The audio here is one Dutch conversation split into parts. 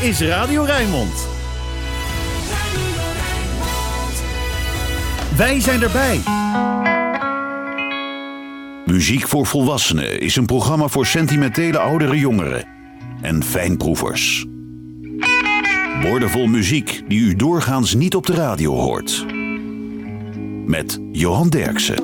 is Radio Rijnmond. Wij zijn erbij. Muziek voor Volwassenen is een programma voor sentimentele oudere jongeren en fijnproevers. Woordenvol muziek die u doorgaans niet op de radio hoort. Met Johan Derksen.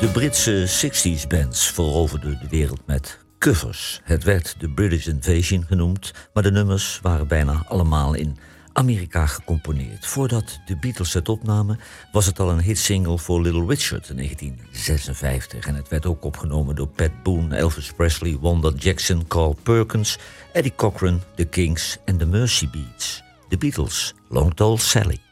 De Britse 60s bands veroverden de wereld met covers. Het werd de British Invasion genoemd, maar de nummers waren bijna allemaal in Amerika gecomponeerd. Voordat de Beatles het opnamen, was het al een hitsingle voor Little Richard in 1956. En het werd ook opgenomen door Pat Boone, Elvis Presley, Wanda Jackson, Carl Perkins, Eddie Cochran, The Kings en The Mercy Beats. De Beatles, Long Tall Sally.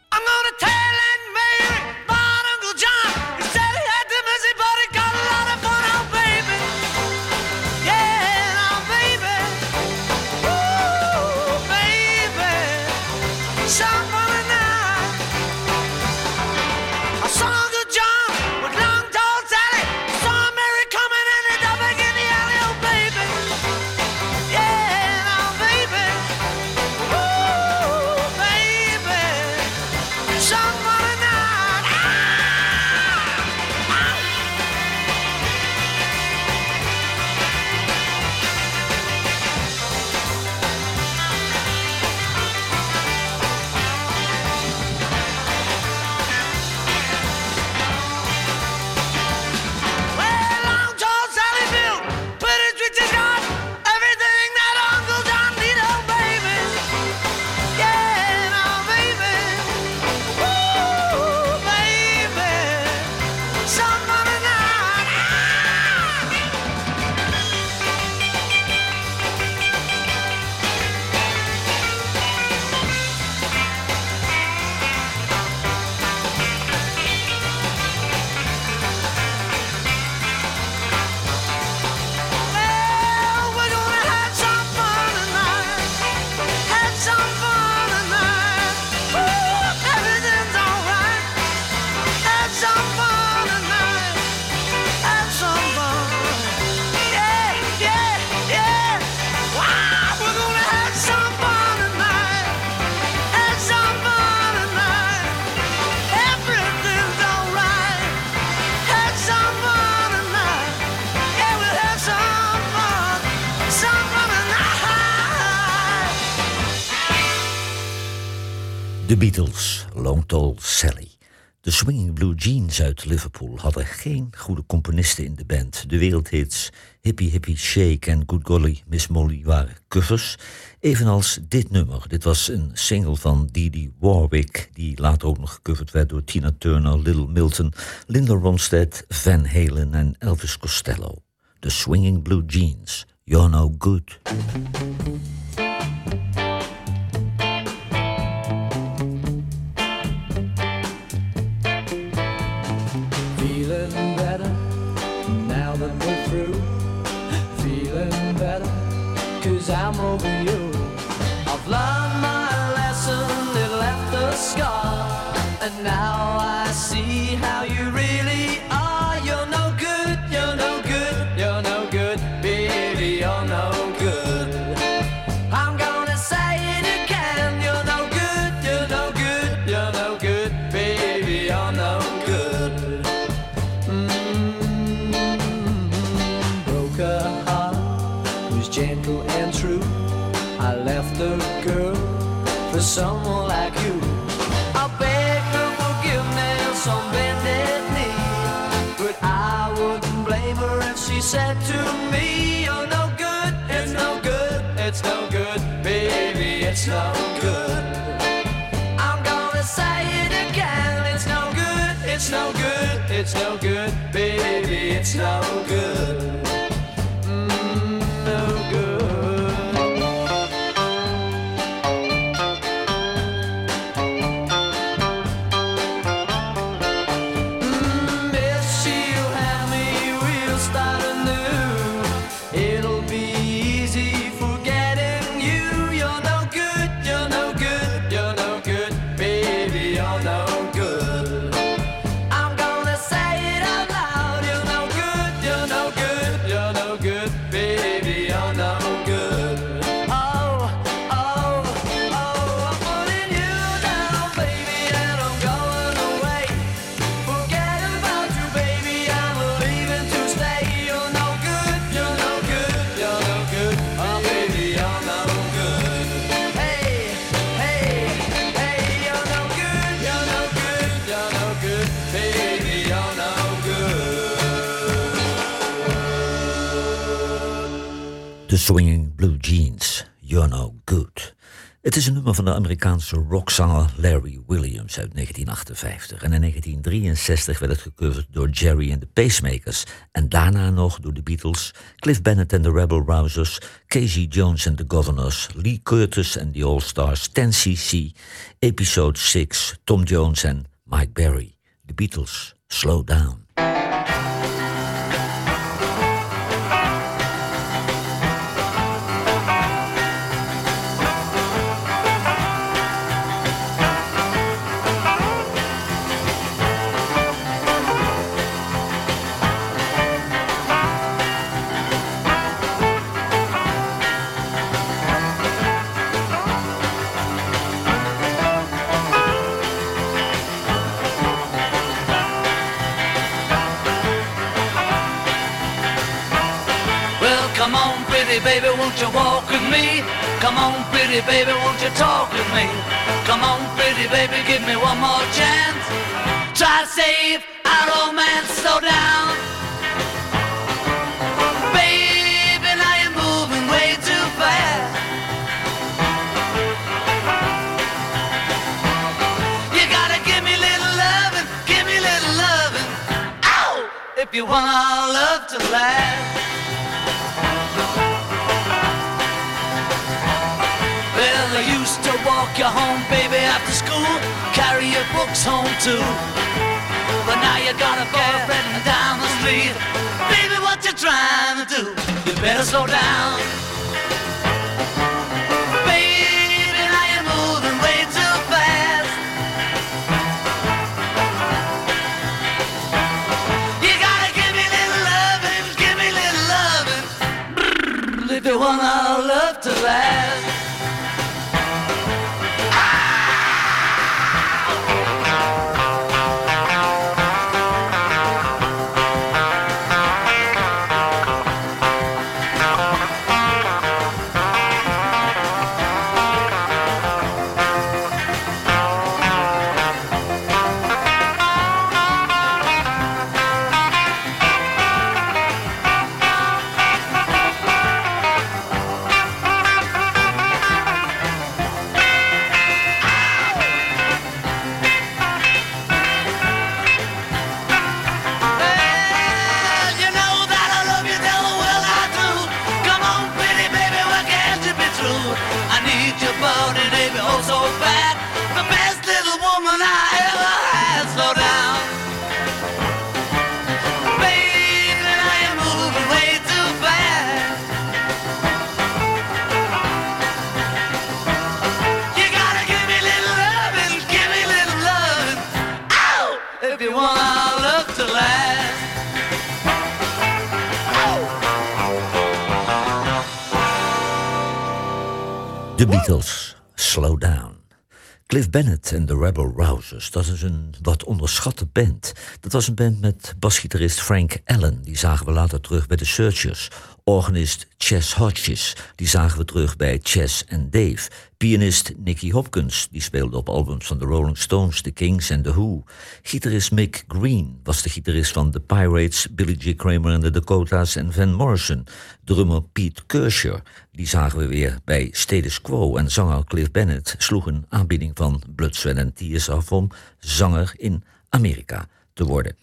Beatles, Long Tall Sally. De Swinging Blue Jeans uit Liverpool hadden geen goede componisten in de band. De wereldhits Hippie Hippie Shake en Good Golly Miss Molly waren covers. Evenals dit nummer. Dit was een single van Dee Warwick... die later ook nog gecoverd werd door Tina Turner, Little Milton... Linda Ronstadt, Van Halen en Elvis Costello. The Swinging Blue Jeans, You're No Good. Swinging Blue Jeans, You're No Good. Het is een nummer van de Amerikaanse rockzanger Larry Williams uit 1958. En in 1963 werd het gecoverd door Jerry and the Pacemakers. En daarna nog door de Beatles, Cliff Bennett and the Rebel Rousers, Casey Jones and the Governors, Lee Curtis and the All-Stars, 10cc, Episode 6, Tom Jones en Mike Berry. The Beatles, Slow Down. Baby, won't you walk with me? Come on, pretty baby, won't you talk with me? Come on, pretty baby, give me one more chance. Try to save our romance, slow down. Baby, now you're moving way too fast. You gotta give me little loving, give me little loving. Ow! If you want our love to last. Walk you home, baby, after school, carry your books home too. But now you got a boyfriend down the street. Baby, what you trying to do? You better slow down. Bennett en de Rebel Rousers, dat is een wat onderschatte band. Dat was een band met basgitarist Frank Allen, die zagen we later terug bij de Searchers. Organist Chess Hodges, die zagen we terug bij Chess en Dave. Pianist Nicky Hopkins, die speelde op albums van de Rolling Stones, The Kings en The Who. Gitarist Mick Green was de gitarist van The Pirates, Billy J. Kramer en de Dakotas en Van Morrison. Drummer Pete Kersher, die zagen we weer bij Status Quo. En zanger Cliff Bennett sloeg een aanbieding van Blood, Sweat and Tears af om zanger in Amerika te worden.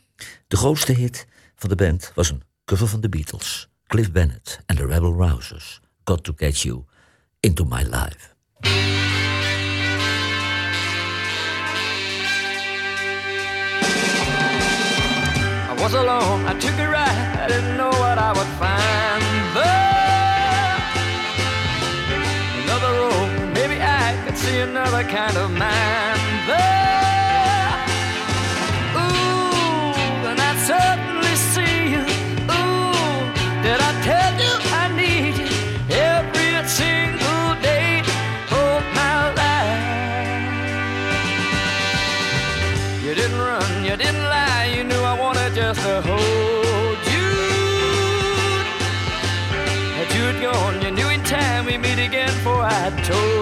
De grootste hit van de band was een cover van de Beatles. Cliff Bennett and the Rebel Rousers. Got to Get You Into My Life. I was alone, I took a ride, I didn't know what I would find there. Another road, maybe I could see another kind of man there. show.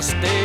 Stay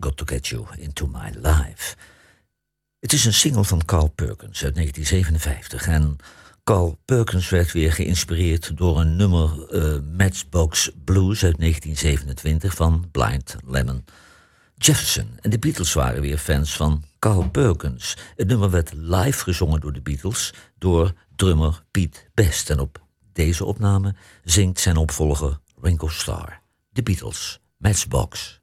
Got to Get You Into My Life. Het is een single van Carl Perkins uit 1957. En Carl Perkins werd weer geïnspireerd door een nummer eh, Matchbox Blues uit 1927 van Blind Lemon Jefferson. En de Beatles waren weer fans van Carl Perkins. Het nummer werd live gezongen door de Beatles door drummer Pete Best. En op deze opname zingt zijn opvolger Ringo Starr. De Beatles, Matchbox.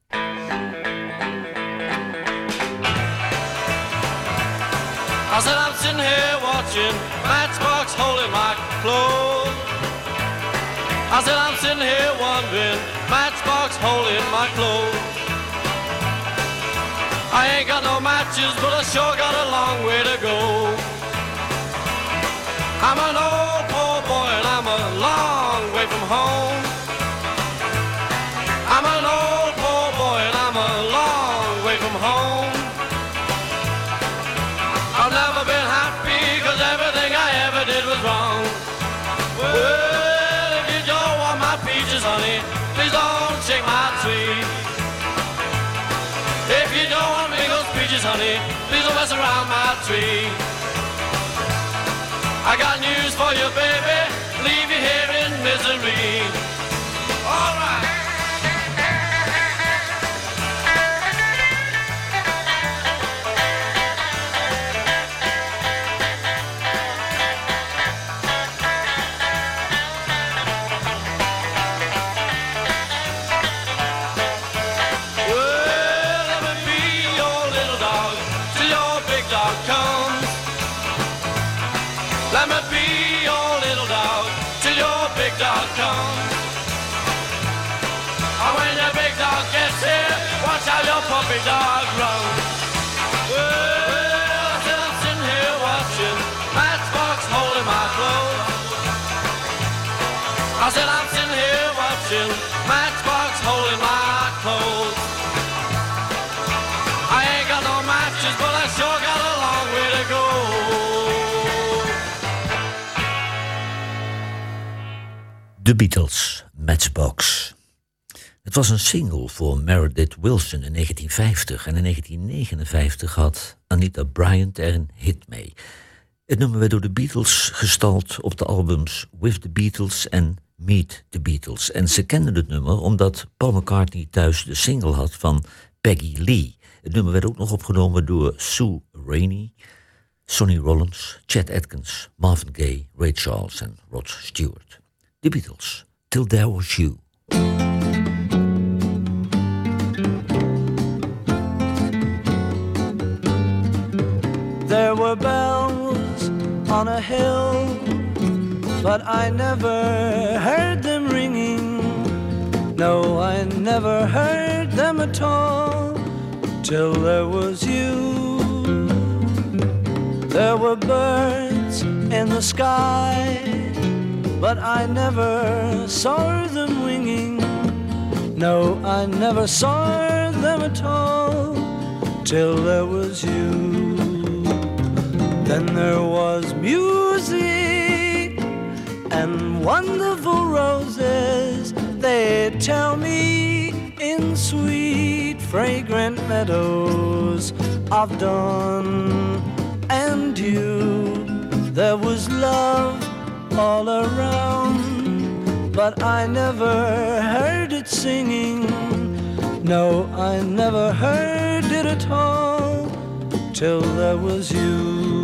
Sitting here watching Matchbox holding my clothes. I said I'm sitting here wondering Matchbox holding my clothes. I ain't got no matches, but I sure got a long way to go. I'm an old poor boy and I'm a long way from home. I'm an old poor boy and I'm a long way from home. Was wrong. Well, if you don't want my peaches, honey, please don't shake my tree. If you don't want me those peaches, honey, please don't mess around my tree. I got news for you, baby, leave you here in misery. The Beatles, Matchbox. Het was een single voor Meredith Wilson in 1950 en in 1959 had Anita Bryant er een hit mee. Het nummer werd door de Beatles gestald op de albums With the Beatles en Meet the Beatles. En ze kenden het nummer omdat Paul McCartney thuis de single had van Peggy Lee. Het nummer werd ook nog opgenomen door Sue Rainey, Sonny Rollins, Chet Atkins, Marvin Gaye, Ray Charles en Rod Stewart. The Beatles, Till There Was You. There were bells on a hill, but I never heard them ringing. No, I never heard them at all till there was you. There were birds in the sky, but I never saw them winging. No, I never saw them at all till there was you. Then there was music and wonderful roses. They tell me in sweet fragrant meadows of dawn and you. There was love all around, but I never heard it singing. No, I never heard it at all till there was you.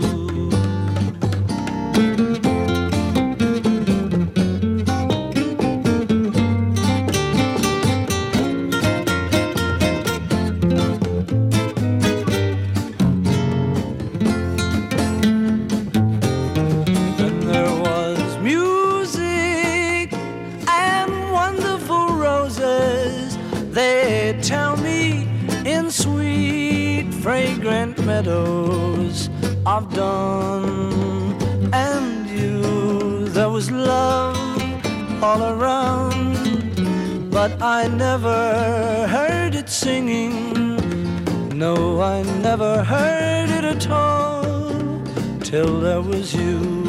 Of dawn and you. There was love all around, but I never heard it singing. No, I never heard it at all till there was you.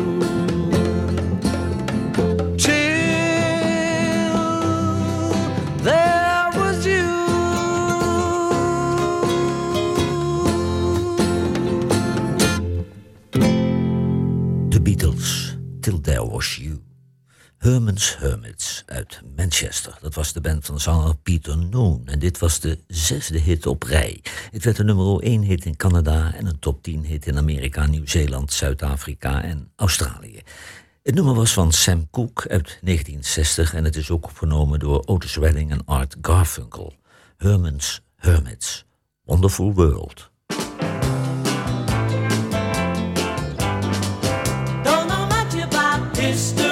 Herman's Hermits uit Manchester. Dat was de band van zanger Peter Noon. En dit was de zesde hit op rij. Het werd een nummer 1 hit in Canada en een top 10 hit in Amerika, Nieuw-Zeeland, Zuid-Afrika en Australië. Het nummer was van Sam Cooke uit 1960 en het is ook opgenomen door Otis Redding en Art Garfunkel. Herman's Hermits. Wonderful World. Don't know much about history.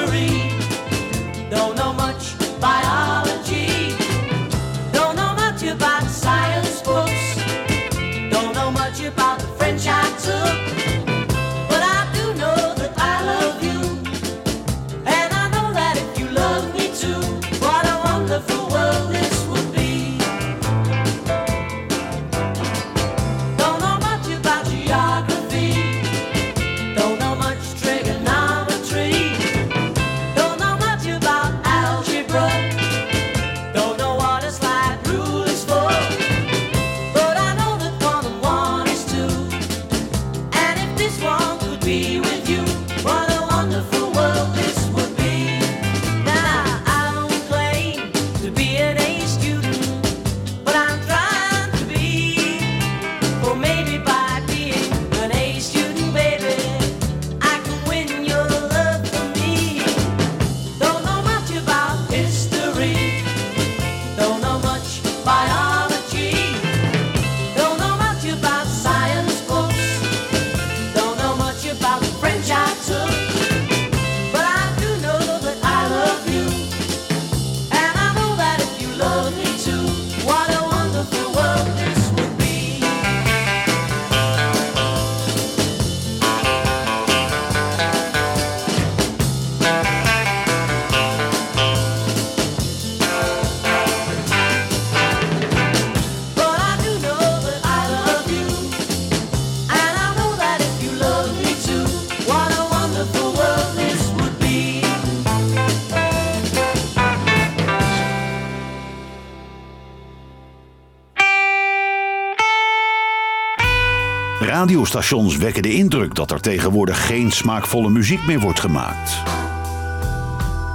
Radiostations wekken de indruk dat er tegenwoordig geen smaakvolle muziek meer wordt gemaakt.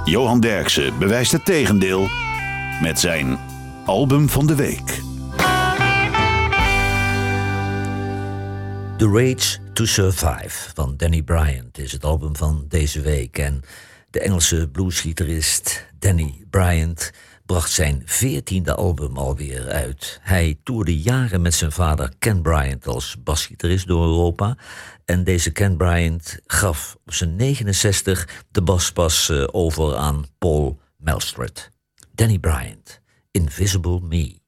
Johan Derksen bewijst het tegendeel met zijn album van de week. The Rage to Survive van Danny Bryant is het album van deze week. En de Engelse bluesgitarist Danny Bryant bracht zijn veertiende album alweer uit. Hij toerde jaren met zijn vader Ken Bryant als basgitarist door Europa. En deze Ken Bryant gaf op zijn 69 de baspas eh, over aan Paul Melstred. Danny Bryant, Invisible Me.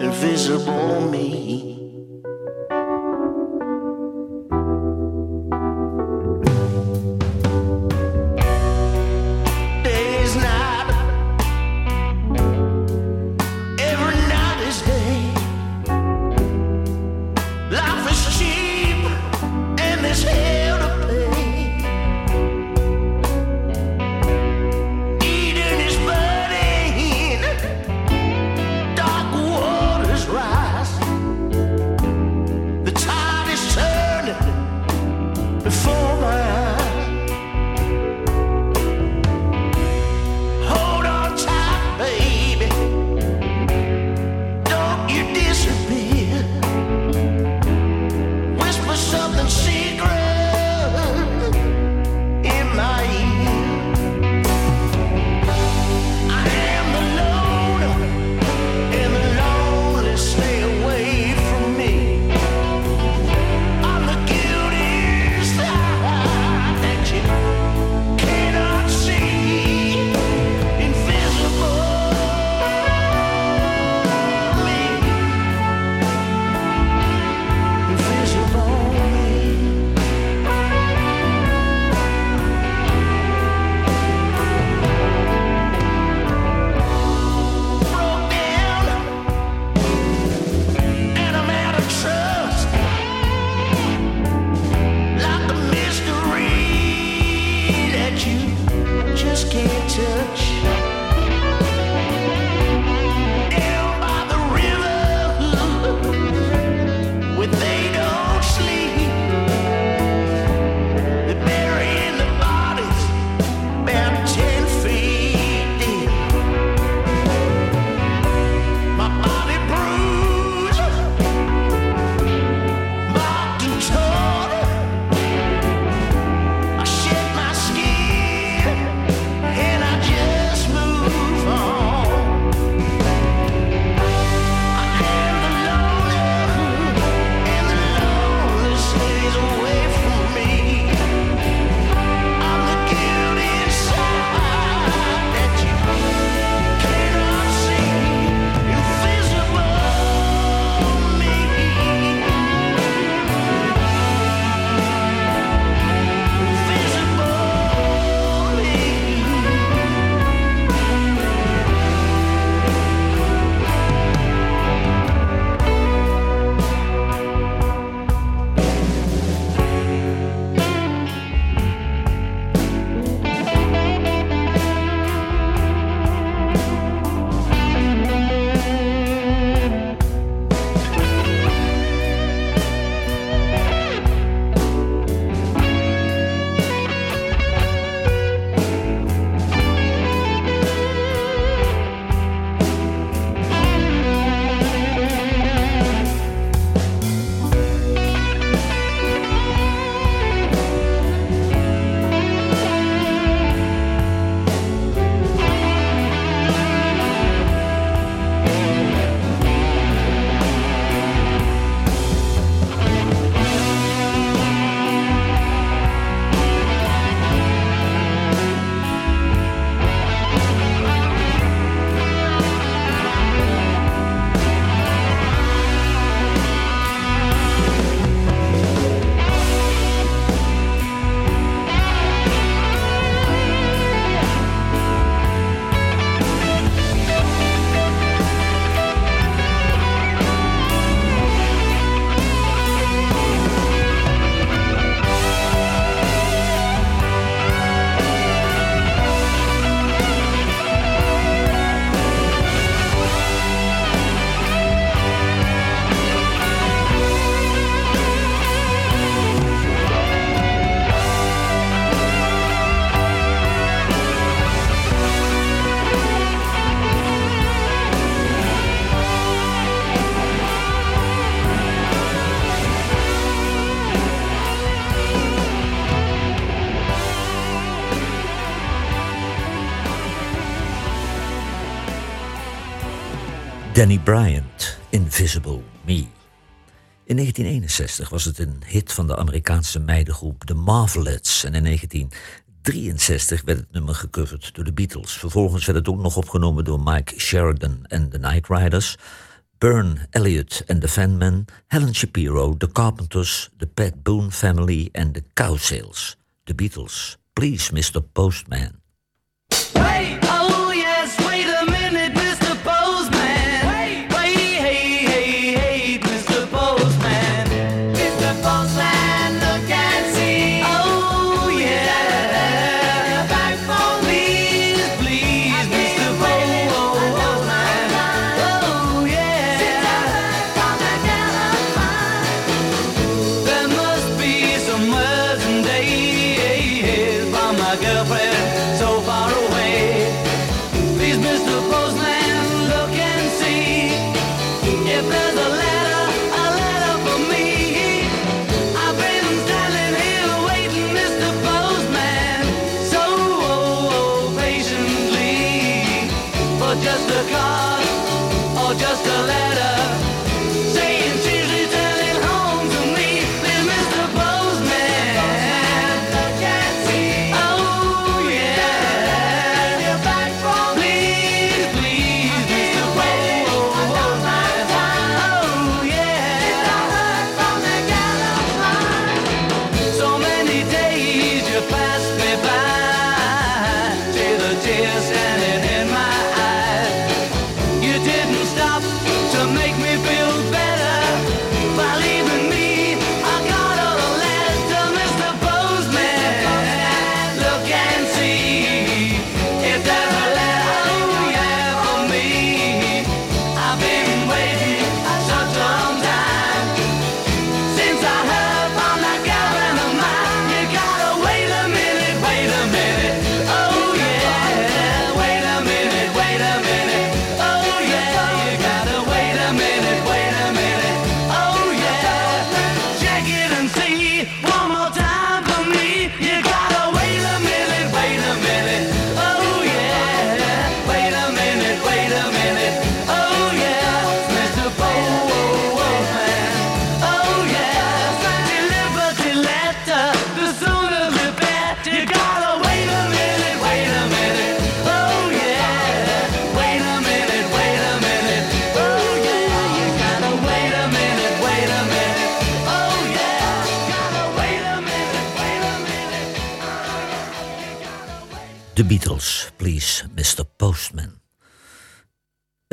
Invisible me. Danny Bryant, Invisible Me. In 1961 was het een hit van de Amerikaanse meidengroep The Marvelettes en in 1963 werd het nummer gecoverd door de Beatles. Vervolgens werd het ook nog opgenomen door Mike Sheridan en de Night Riders, Burn Elliott en The Fanmen, Helen Shapiro, The Carpenters, The Pat Boone Family en The Cowsales. The Beatles, Please Mr. Postman. Hey!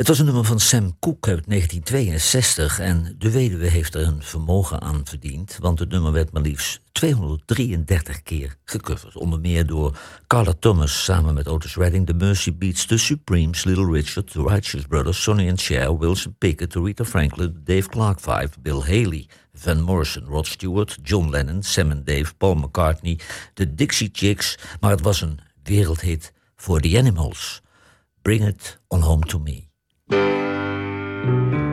Het was een nummer van Sam Cooke uit 1962 en de weduwe heeft er een vermogen aan verdiend, want het nummer werd maar liefst 233 keer gecoverd. Onder meer door Carla Thomas samen met Otis Redding, The Mercy Beats, The Supremes, Little Richard, The Righteous Brothers, Sonny and Cher, Wilson Pickett, Rita Franklin, Dave Clark Five, Bill Haley, Van Morrison, Rod Stewart, John Lennon, Sam and Dave, Paul McCartney, The Dixie Chicks, maar het was een wereldhit voor The Animals. Bring it on home to me. Música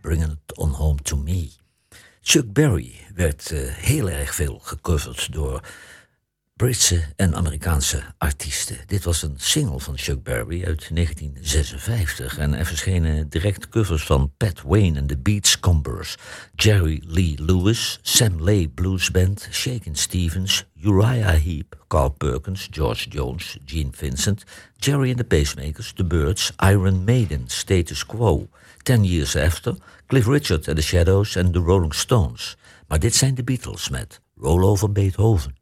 Bring It On Home To Me. Chuck Berry werd eh, heel erg veel gecoverd door Britse en Amerikaanse artiesten. Dit was een single van Chuck Berry uit 1956 en er verschenen direct covers van Pat Wayne en de Beachcombers, Jerry Lee Lewis, Sam Lay Blues Band, Shakin' Stevens, Uriah Heep, Carl Perkins, George Jones, Gene Vincent, Jerry and the Pacemakers, The Birds, Iron Maiden, Status Quo, Ten Years After, Cliff Richard and the Shadows en The Rolling Stones. Maar dit zijn de Beatles met Roll Over Beethoven.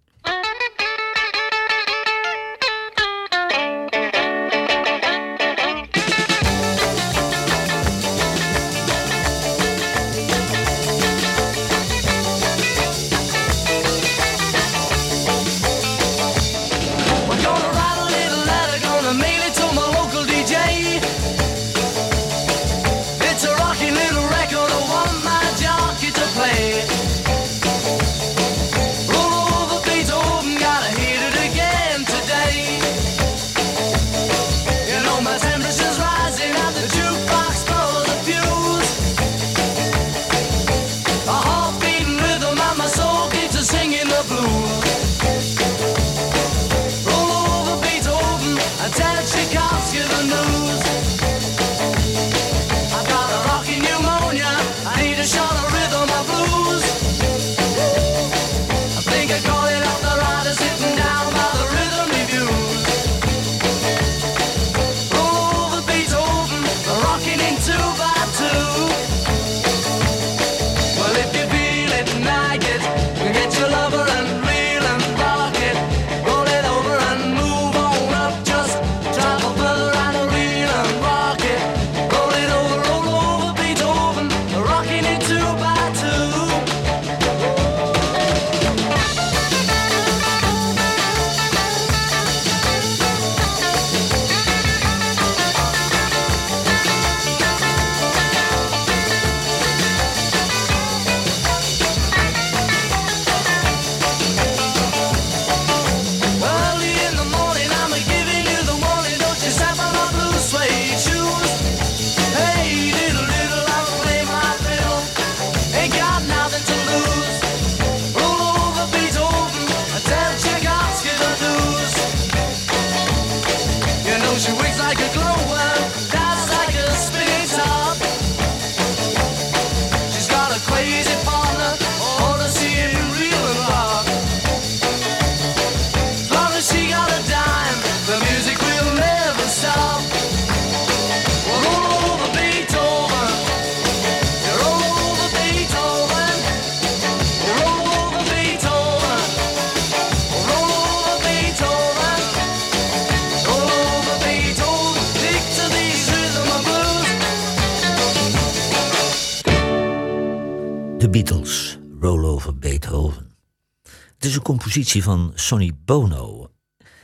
Is een compositie van Sonny Bono.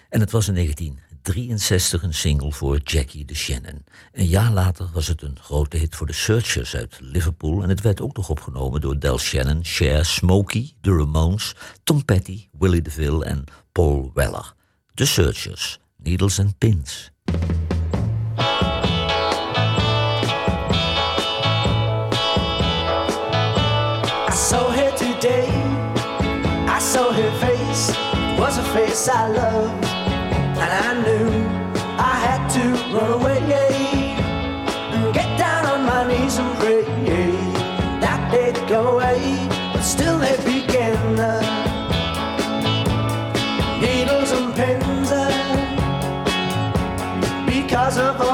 En het was in 1963 een single voor Jackie de Shannon. Een jaar later was het een grote hit voor de Searchers uit Liverpool. En het werd ook nog opgenomen door Del Shannon, Cher, Smokey, The Ramones, Tom Petty, Willie DeVille en Paul Weller. The Searchers, Needles and Pins. Face I loved. And I knew I had to run away. And get down on my knees and pray that they'd go away. But still they began. Needles and pins. Uh, because of all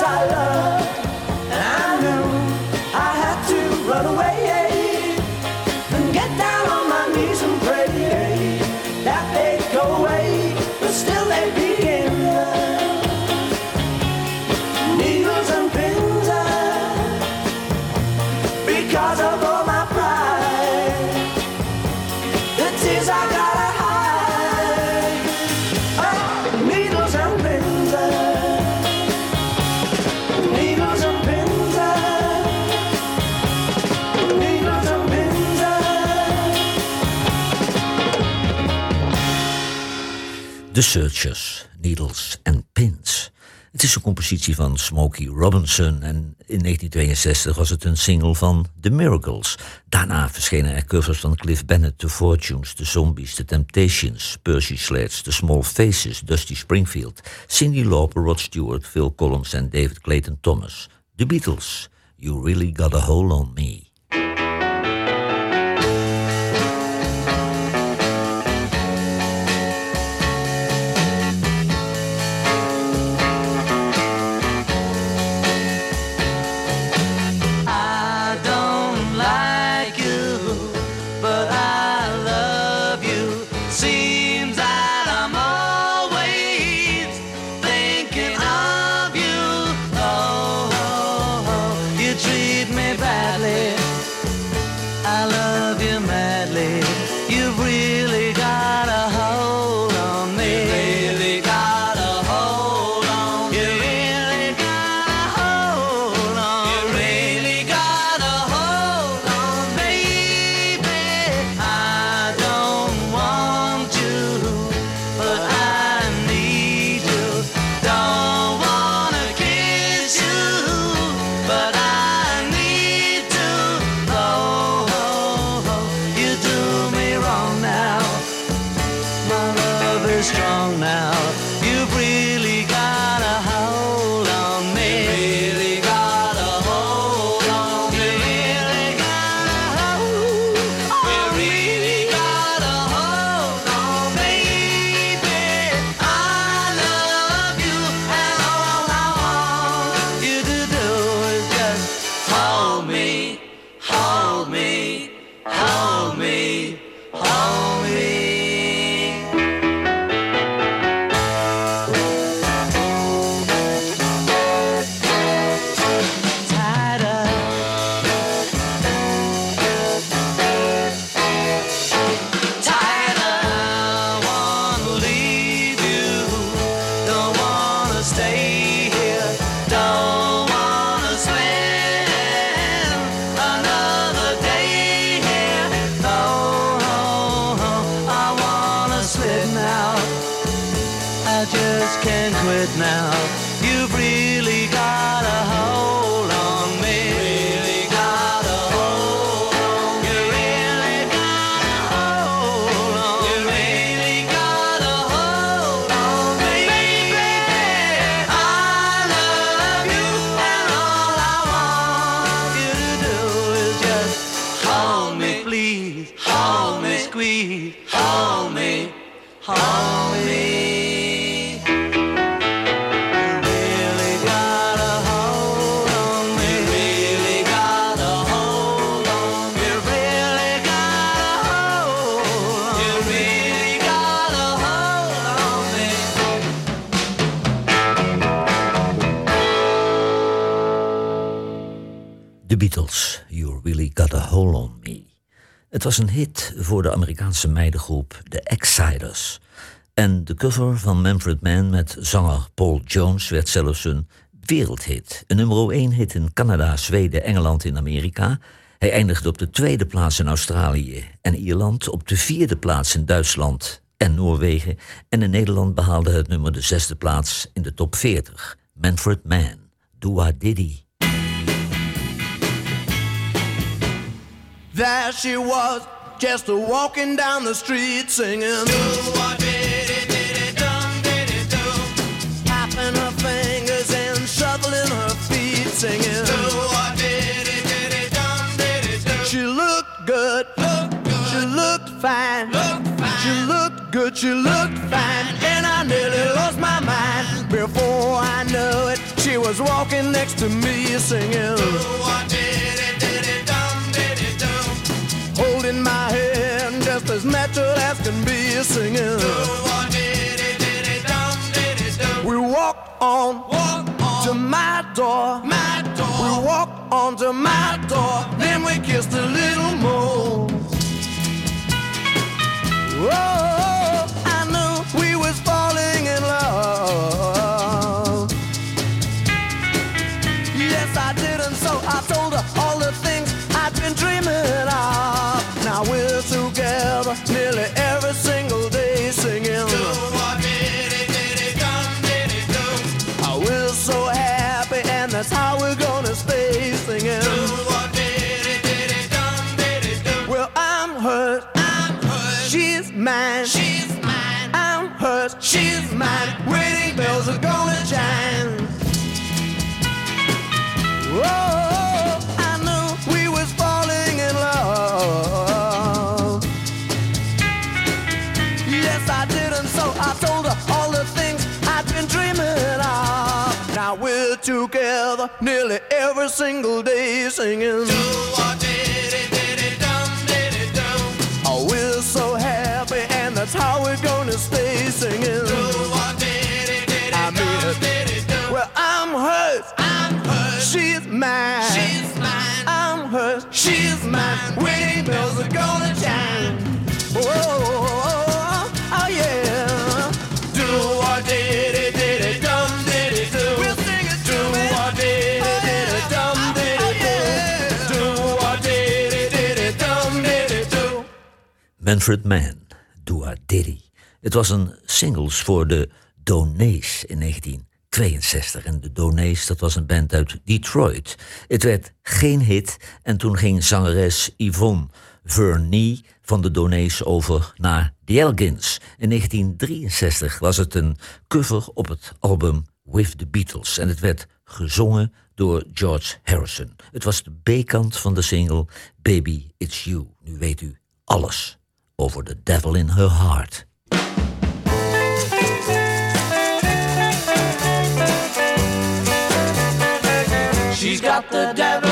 杀了。The Searchers, Needles and Pins. Het is een compositie van Smokey Robinson en in 1962 was het een single van The Miracles. Daarna verschenen er covers van Cliff Bennett, The Fortunes, The Zombies, The Temptations, Percy Sledge, The Small Faces, Dusty Springfield, Cyndi Lauper, Rod Stewart, Phil Collins en David Clayton Thomas. The Beatles, You Really Got a Hold on Me. Was een hit voor de Amerikaanse meidengroep The Exciders. En de cover van Manfred Mann met zanger Paul Jones werd zelfs een wereldhit. Een nummer 1 hit in Canada, Zweden, Engeland en Amerika. Hij eindigde op de tweede plaats in Australië en Ierland, op de vierde plaats in Duitsland en Noorwegen. En in Nederland behaalde het nummer de zesde plaats in de top 40. Manfred Mann, Dua Diddy. There she was, just a walking down the street singing. Tapping her fingers and shuffling her feet singing. She looked good, she looked fine, she looked good, she looked fine, and I nearly lost my mind. Before I knew it, she was walking next to me singing. Holding my hand just as natural as can be singing. We walk on, to my door. My door. We walk on to my door. Then we kissed a little more. Oh, I knew we was falling in love. Yes, I did, and so I told her all the things I'd been dreaming of. Now we're together nearly every together nearly every single day singing. Oh, we're so happy, and that's how we're gonna stay singing. I mean it. Well, I'm hers. I'm hers. She's mine. She's mine. I'm hers. She's mine. Wedding bells are gonna chime. Manfred Mann, Dua Diddy. Het was een singles voor de Donays in 1962. En de Donays, dat was een band uit Detroit. Het werd geen hit en toen ging zangeres Yvonne Vernie van de Donays over naar The Elgins. In 1963 was het een cover op het album With the Beatles. En het werd gezongen door George Harrison. Het was de B-kant van de single Baby It's You. Nu weet u alles over The Devil in Her Heart. She's got the devil